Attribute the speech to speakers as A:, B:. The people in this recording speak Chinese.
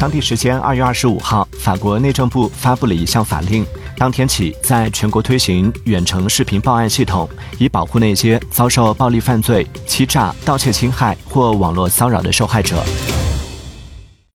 A: 当地时间二月二十五号法国内政部发布了一项法令当天起在全国推行远程视频报案系统以保护那些遭受暴力犯罪欺诈盗窃侵害或网络骚扰的受害者。